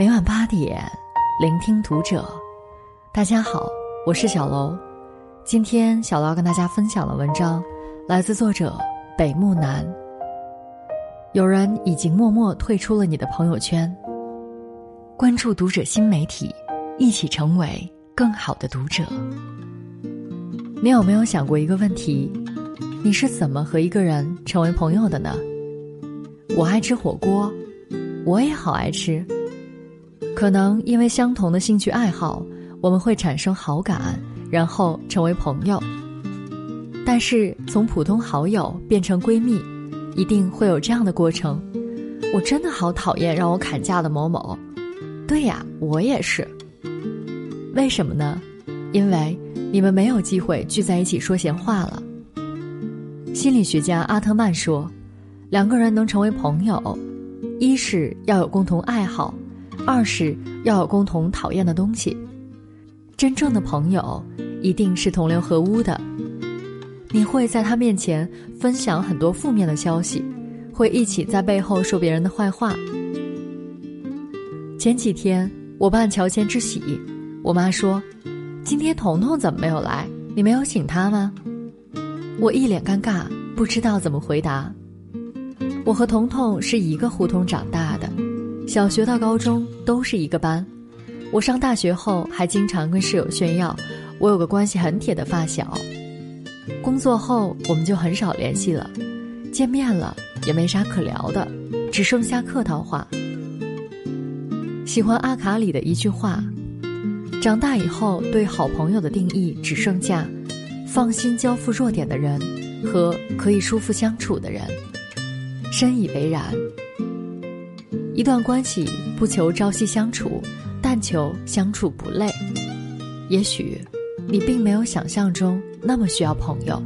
每晚八点，聆听读者。大家好，我是小楼。今天小楼要跟大家分享的文章来自作者北木南。有人已经默默退出了你的朋友圈。关注读者新媒体，一起成为更好的读者。你有没有想过一个问题？你是怎么和一个人成为朋友的呢？我爱吃火锅，我也好爱吃。可能因为相同的兴趣爱好，我们会产生好感，然后成为朋友。但是从普通好友变成闺蜜，一定会有这样的过程。我真的好讨厌让我砍价的某某。对呀，我也是。为什么呢？因为你们没有机会聚在一起说闲话了。心理学家阿特曼说，两个人能成为朋友，一是要有共同爱好。二是要有共同讨厌的东西，真正的朋友一定是同流合污的。你会在他面前分享很多负面的消息，会一起在背后说别人的坏话。前几天我办乔迁之喜，我妈说：“今天彤彤怎么没有来？你没有请他吗？”我一脸尴尬，不知道怎么回答。我和彤彤是一个胡同长大。小学到高中都是一个班，我上大学后还经常跟室友炫耀，我有个关系很铁的发小。工作后我们就很少联系了，见面了也没啥可聊的，只剩下客套话。喜欢阿卡里的一句话：长大以后对好朋友的定义只剩下放心交付弱点的人和可以舒服相处的人。深以为然。一段关系不求朝夕相处，但求相处不累。也许，你并没有想象中那么需要朋友。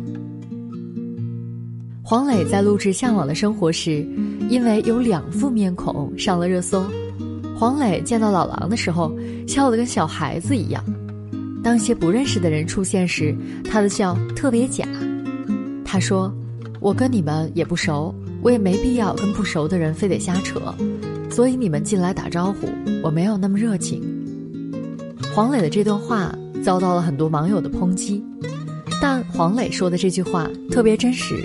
黄磊在录制《向往的生活》时，因为有两副面孔上了热搜。黄磊见到老狼的时候，笑得跟小孩子一样；当一些不认识的人出现时，他的笑特别假。他说：“我跟你们也不熟，我也没必要跟不熟的人非得瞎扯。”所以你们进来打招呼，我没有那么热情。黄磊的这段话遭到了很多网友的抨击，但黄磊说的这句话特别真实。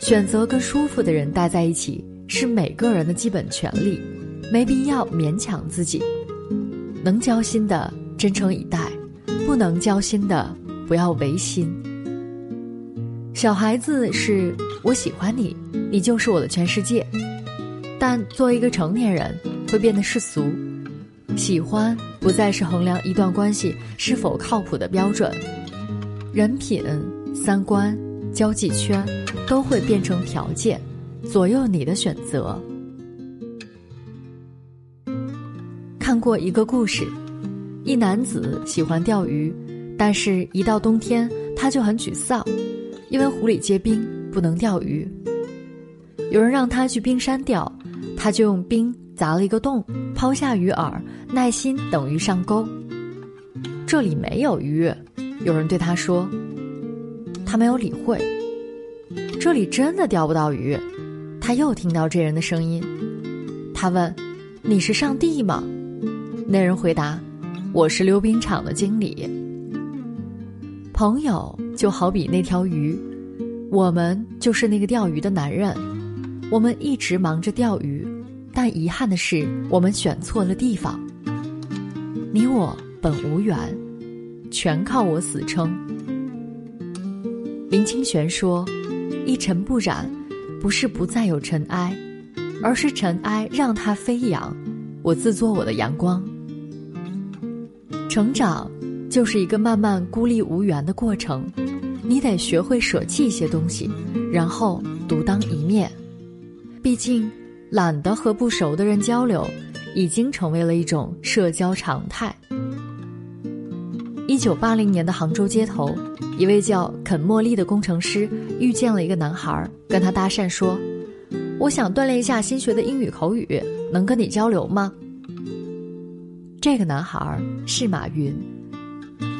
选择跟舒服的人待在一起是每个人的基本权利，没必要勉强自己。能交心的真诚以待，不能交心的不要违心。小孩子是我喜欢你，你就是我的全世界。但作为一个成年人，会变得世俗，喜欢不再是衡量一段关系是否靠谱的标准，人品、三观、交际圈都会变成条件，左右你的选择。看过一个故事，一男子喜欢钓鱼，但是一到冬天他就很沮丧，因为湖里结冰，不能钓鱼。有人让他去冰山钓。他就用冰砸了一个洞，抛下鱼饵，耐心等鱼上钩。这里没有鱼，有人对他说。他没有理会。这里真的钓不到鱼。他又听到这人的声音。他问：“你是上帝吗？”那人回答：“我是溜冰场的经理。”朋友就好比那条鱼，我们就是那个钓鱼的男人。我们一直忙着钓鱼，但遗憾的是，我们选错了地方。你我本无缘，全靠我死撑。林清玄说：“一尘不染，不是不再有尘埃，而是尘埃让它飞扬。我自作我的阳光。成长就是一个慢慢孤立无援的过程，你得学会舍弃一些东西，然后独当一面。”毕竟，懒得和不熟的人交流，已经成为了一种社交常态。一九八零年的杭州街头，一位叫肯莫利的工程师遇见了一个男孩，跟他搭讪说：“我想锻炼一下新学的英语口语，能跟你交流吗？”这个男孩是马云。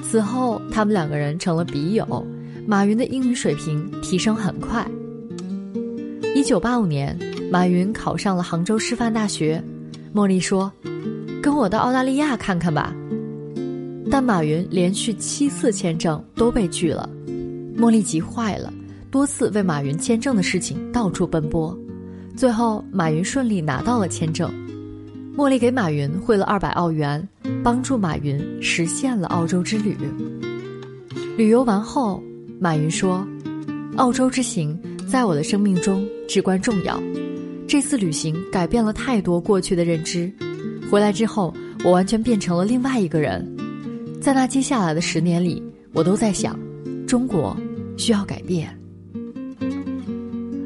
此后，他们两个人成了笔友。马云的英语水平提升很快。一九八五年。马云考上了杭州师范大学，茉莉说：“跟我到澳大利亚看看吧。但马云连续七次签证都被拒了，茉莉急坏了，多次为马云签证的事情到处奔波，最后马云顺利拿到了签证。茉莉给马云汇了二百澳元，帮助马云实现了澳洲之旅。旅游完后，马云说：“澳洲之行在我的生命中至关重要。这次旅行改变了太多过去的认知。回来之后，我完全变成了另外一个人。在那接下来的十年里，我都在想，中国需要改变。”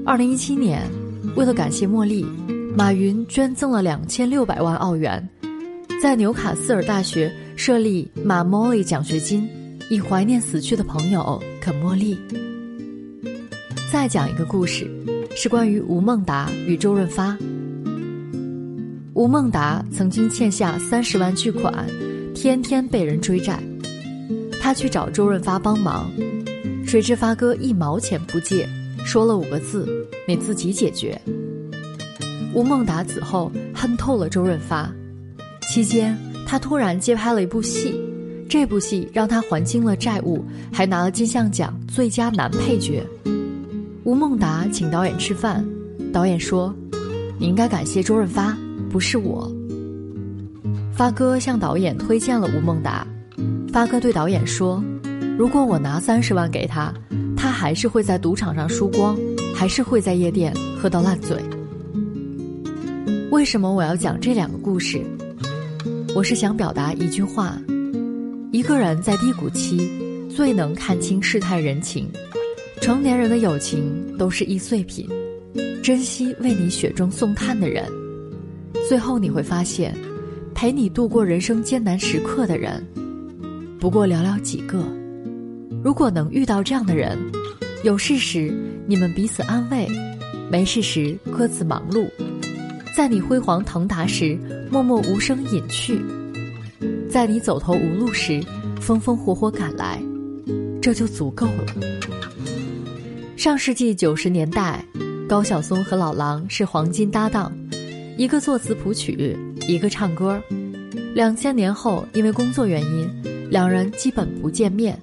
二零一七年，为了感谢茉莉。马云捐赠了两千六百万澳元，在纽卡斯尔大学设立马莫莉奖学金，以怀念死去的朋友肯莫莉。再讲一个故事，是关于吴孟达与周润发。吴孟达曾经欠下三十万巨款，天天被人追债，他去找周润发帮忙，谁知发哥一毛钱不借，说了五个字：“你自己解决。”吴孟达死后，恨透了周润发。期间，他突然接拍了一部戏，这部戏让他还清了债务，还拿了金像奖最佳男配角。吴孟达请导演吃饭，导演说：“你应该感谢周润发，不是我。”发哥向导演推荐了吴孟达，发哥对导演说：“如果我拿三十万给他，他还是会在赌场上输光，还是会在夜店喝到烂醉。”为什么我要讲这两个故事？我是想表达一句话：一个人在低谷期最能看清世态人情。成年人的友情都是易碎品，珍惜为你雪中送炭的人。最后你会发现，陪你度过人生艰难时刻的人，不过寥寥几个。如果能遇到这样的人，有事时你们彼此安慰，没事时各自忙碌。在你辉煌腾达时，默默无声隐去；在你走投无路时，风风火火赶来，这就足够了。上世纪九十年代，高晓松和老狼是黄金搭档，一个作词谱曲，一个唱歌。两千年后，因为工作原因，两人基本不见面。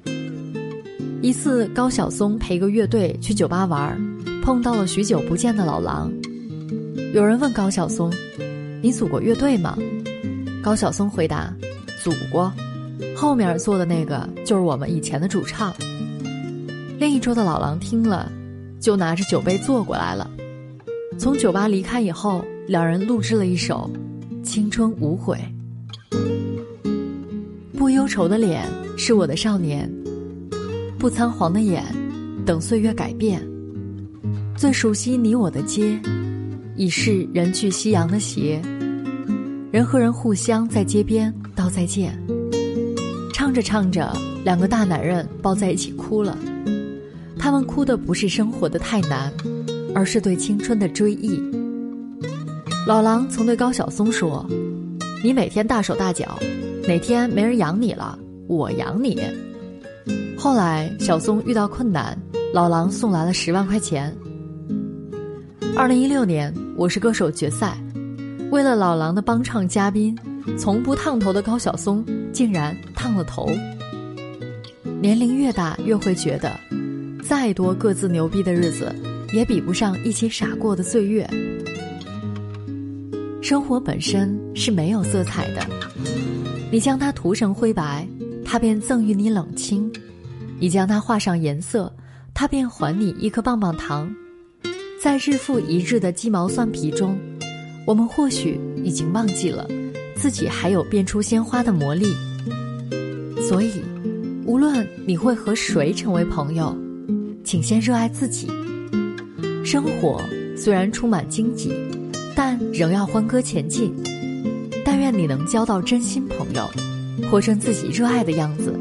一次，高晓松陪个乐队去酒吧玩，碰到了许久不见的老狼。有人问高晓松：“你组过乐队吗？”高晓松回答：“组过，后面坐的那个就是我们以前的主唱。”另一桌的老狼听了，就拿着酒杯坐过来了。从酒吧离开以后，两人录制了一首《青春无悔》。不忧愁的脸是我的少年，不仓皇的眼，等岁月改变。最熟悉你我的街。已是人去夕阳的斜，人和人互相在街边道再见。唱着唱着，两个大男人抱在一起哭了。他们哭的不是生活的太难，而是对青春的追忆。老狼曾对高晓松说：“你每天大手大脚，哪天没人养你了，我养你。”后来小松遇到困难，老狼送来了十万块钱。二零一六年。我是歌手决赛，为了老狼的帮唱嘉宾，从不烫头的高晓松竟然烫了头。年龄越大，越会觉得，再多各自牛逼的日子，也比不上一起傻过的岁月。生活本身是没有色彩的，你将它涂成灰白，它便赠予你冷清；你将它画上颜色，它便还你一颗棒棒糖。在日复一日的鸡毛蒜皮中，我们或许已经忘记了自己还有变出鲜花的魔力。所以，无论你会和谁成为朋友，请先热爱自己。生活虽然充满荆棘，但仍要欢歌前进。但愿你能交到真心朋友，活成自己热爱的样子，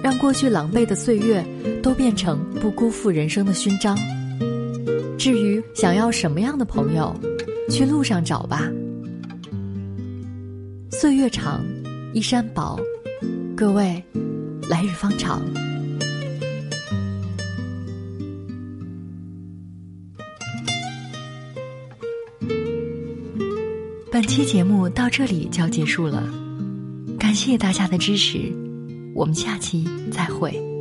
让过去狼狈的岁月都变成不辜负人生的勋章。至于想要什么样的朋友，去路上找吧。岁月长，衣衫薄，各位，来日方长。本期节目到这里就要结束了，感谢大家的支持，我们下期再会。